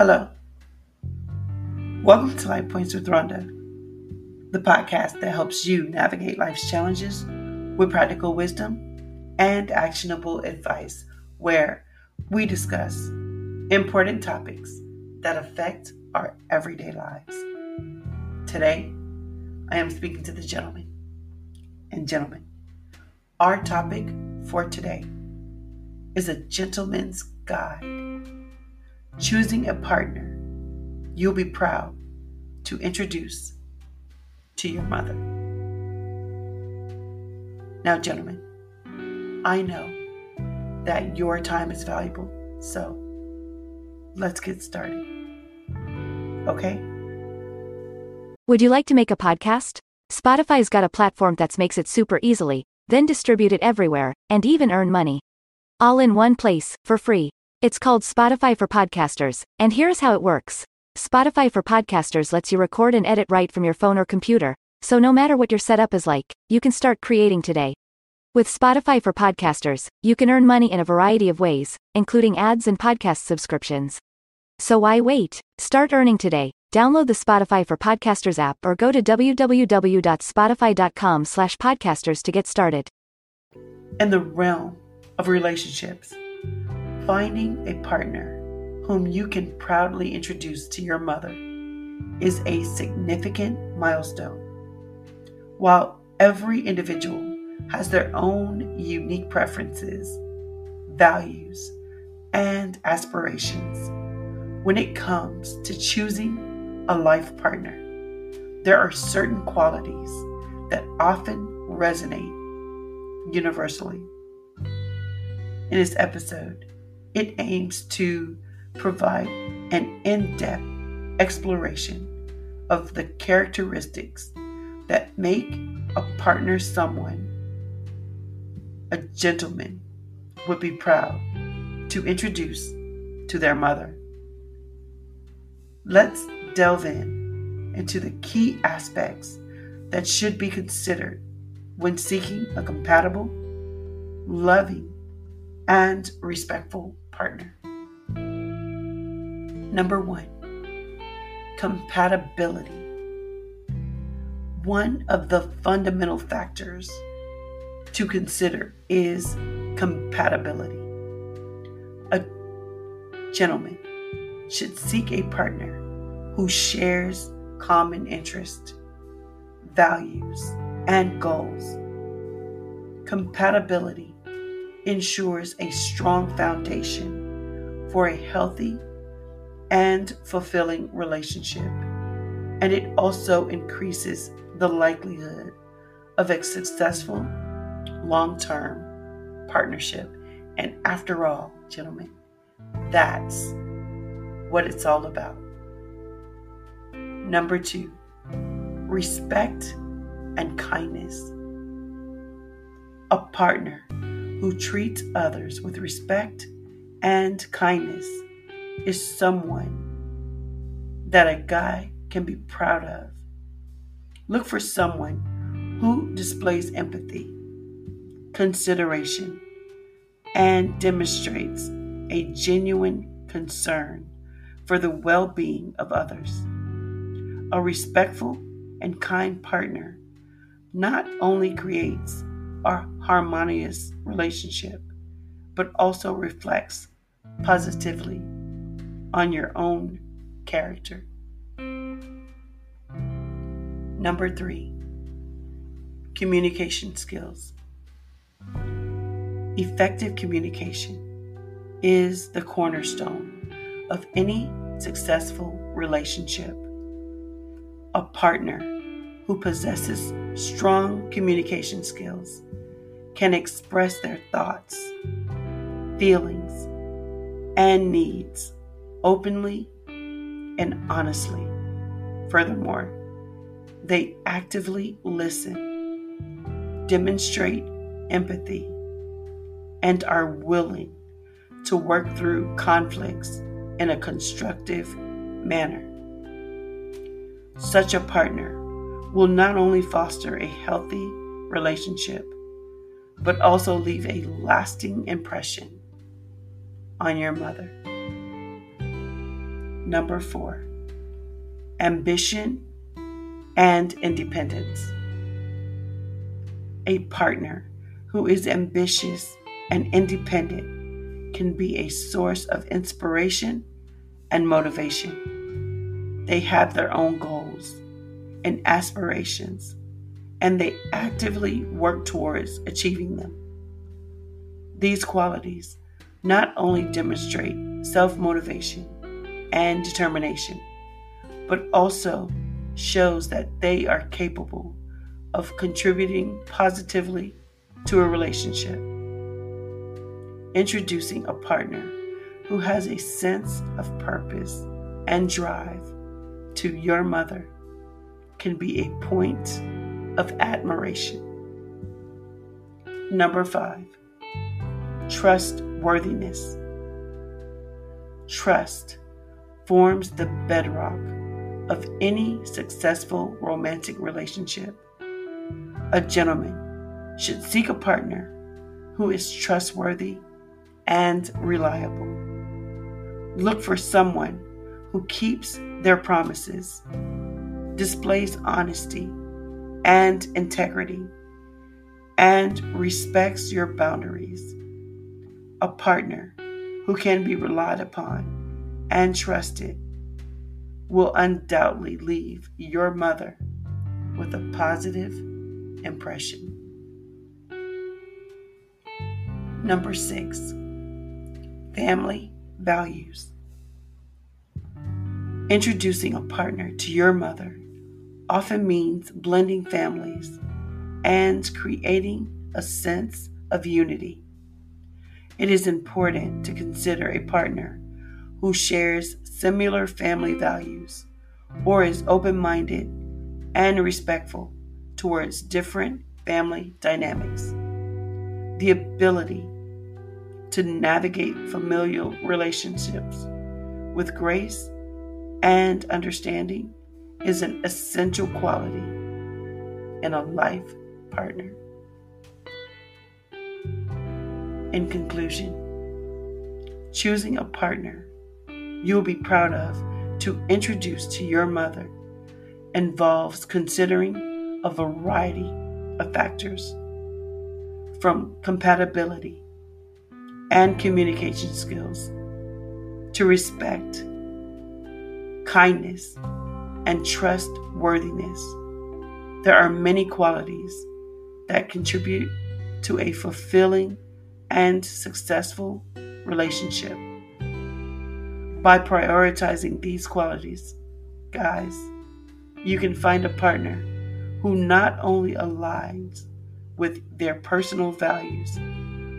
Hello. Welcome to Life Points with Ronda, the podcast that helps you navigate life's challenges with practical wisdom and actionable advice, where we discuss important topics that affect our everyday lives. Today, I am speaking to the gentleman. And gentlemen, our topic for today is a gentleman's guide. Choosing a partner you'll be proud to introduce to your mother. Now, gentlemen, I know that your time is valuable, so let's get started. Okay? Would you like to make a podcast? Spotify's got a platform that makes it super easily, then distribute it everywhere, and even earn money. All in one place, for free. It's called Spotify for Podcasters, and here's how it works. Spotify for Podcasters lets you record and edit right from your phone or computer, so no matter what your setup is like, you can start creating today. With Spotify for Podcasters, you can earn money in a variety of ways, including ads and podcast subscriptions. So why wait? Start earning today. Download the Spotify for Podcasters app or go to www.spotify.com/podcasters to get started. In the realm of relationships, finding a partner whom you can proudly introduce to your mother is a significant milestone. While every individual has their own unique preferences, values, and aspirations, when it comes to choosing a life partner, there are certain qualities that often resonate universally. In this episode, it aims to provide an in depth exploration of the characteristics that make a partner someone a gentleman would be proud to introduce to their mother. Let's delve in into the key aspects that should be considered when seeking a compatible, loving, and respectful partner. Number one, compatibility. One of the fundamental factors to consider is compatibility. A gentleman should seek a partner who shares common interests, values, and goals. Compatibility ensures a strong foundation for a healthy and fulfilling relationship. And it also increases the likelihood of a successful long term partnership. And after all, gentlemen, that's what it's all about. Number two, respect and kindness. A partner who treats others with respect and kindness is someone that a guy can be proud of. Look for someone who displays empathy, consideration, and demonstrates a genuine concern for the well being of others. A respectful and kind partner not only creates a harmonious relationship, but also reflects positively on your own character. Number three, communication skills. Effective communication is the cornerstone of any successful relationship. A partner who possesses strong communication skills can express their thoughts, feelings, and needs openly and honestly. Furthermore, they actively listen, demonstrate empathy, and are willing to work through conflicts in a constructive manner. Such a partner will not only foster a healthy relationship, but also leave a lasting impression on your mother. Number four, ambition and independence. A partner who is ambitious and independent can be a source of inspiration and motivation. They have their own goals and aspirations, and they actively work towards achieving them. These qualities not only demonstrate self motivation and determination, but also shows that they are capable of contributing positively to a relationship. Introducing a partner who has a sense of purpose and drive to your mother can be a point of admiration. Number five, trustworthiness. Trust forms the bedrock of any successful romantic relationship. A gentleman should seek a partner who is trustworthy and reliable. Look for someone who keeps their promises, displays honesty and integrity, and respects your boundaries. A partner who can be relied upon and trusted will undoubtedly leave your mother with a positive impression. Number six, family values. Introducing a partner to your mother often means blending families and creating a sense of unity. It is important to consider a partner who shares similar family values or is open minded and respectful towards different family dynamics. The ability to navigate familial relationships with grace and understanding is an essential quality in a life partner. In conclusion, choosing a partner you will be proud of to introduce to your mother involves considering a variety of factors from compatibility and communication skills to respect, kindness, and trustworthiness. There are many qualities that contribute to a fulfilling and successful relationship by prioritizing these qualities. Guys, you can find a partner who not only aligns with their personal values,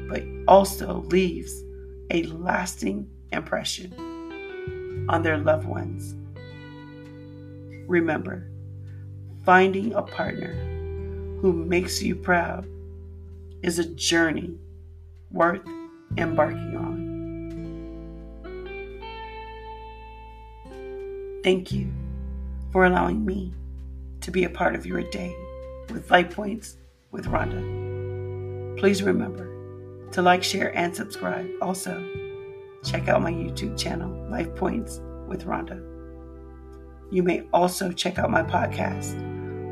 but also leaves a lasting impression on their loved ones. Remember, finding a partner who makes you proud is a journey worth embarking on. Thank you for allowing me to be a part of your day with Life Points with Ronda. Please remember to like, share, and subscribe. Also, check out my YouTube channel, Life Points with Ronda. You may also check out my podcast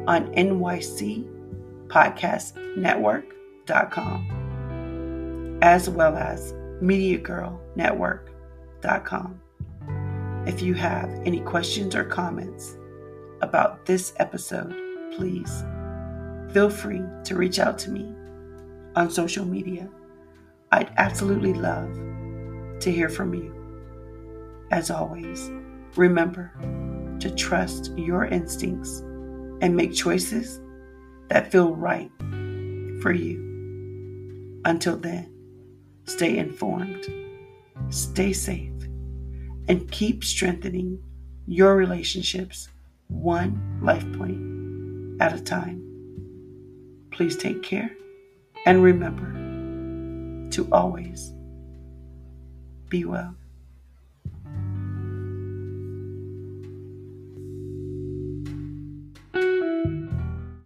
on nycpodcastnetwork.com as well as MediaGirlNetwork.com. If you have any questions or comments about this episode, please feel free to reach out to me on social media. I'd absolutely love to hear from you. As always, remember to trust your instincts and make choices that feel right for you. Until then, stay informed, stay safe and keep strengthening your relationships one life point at a time. Please take care and remember to always be well.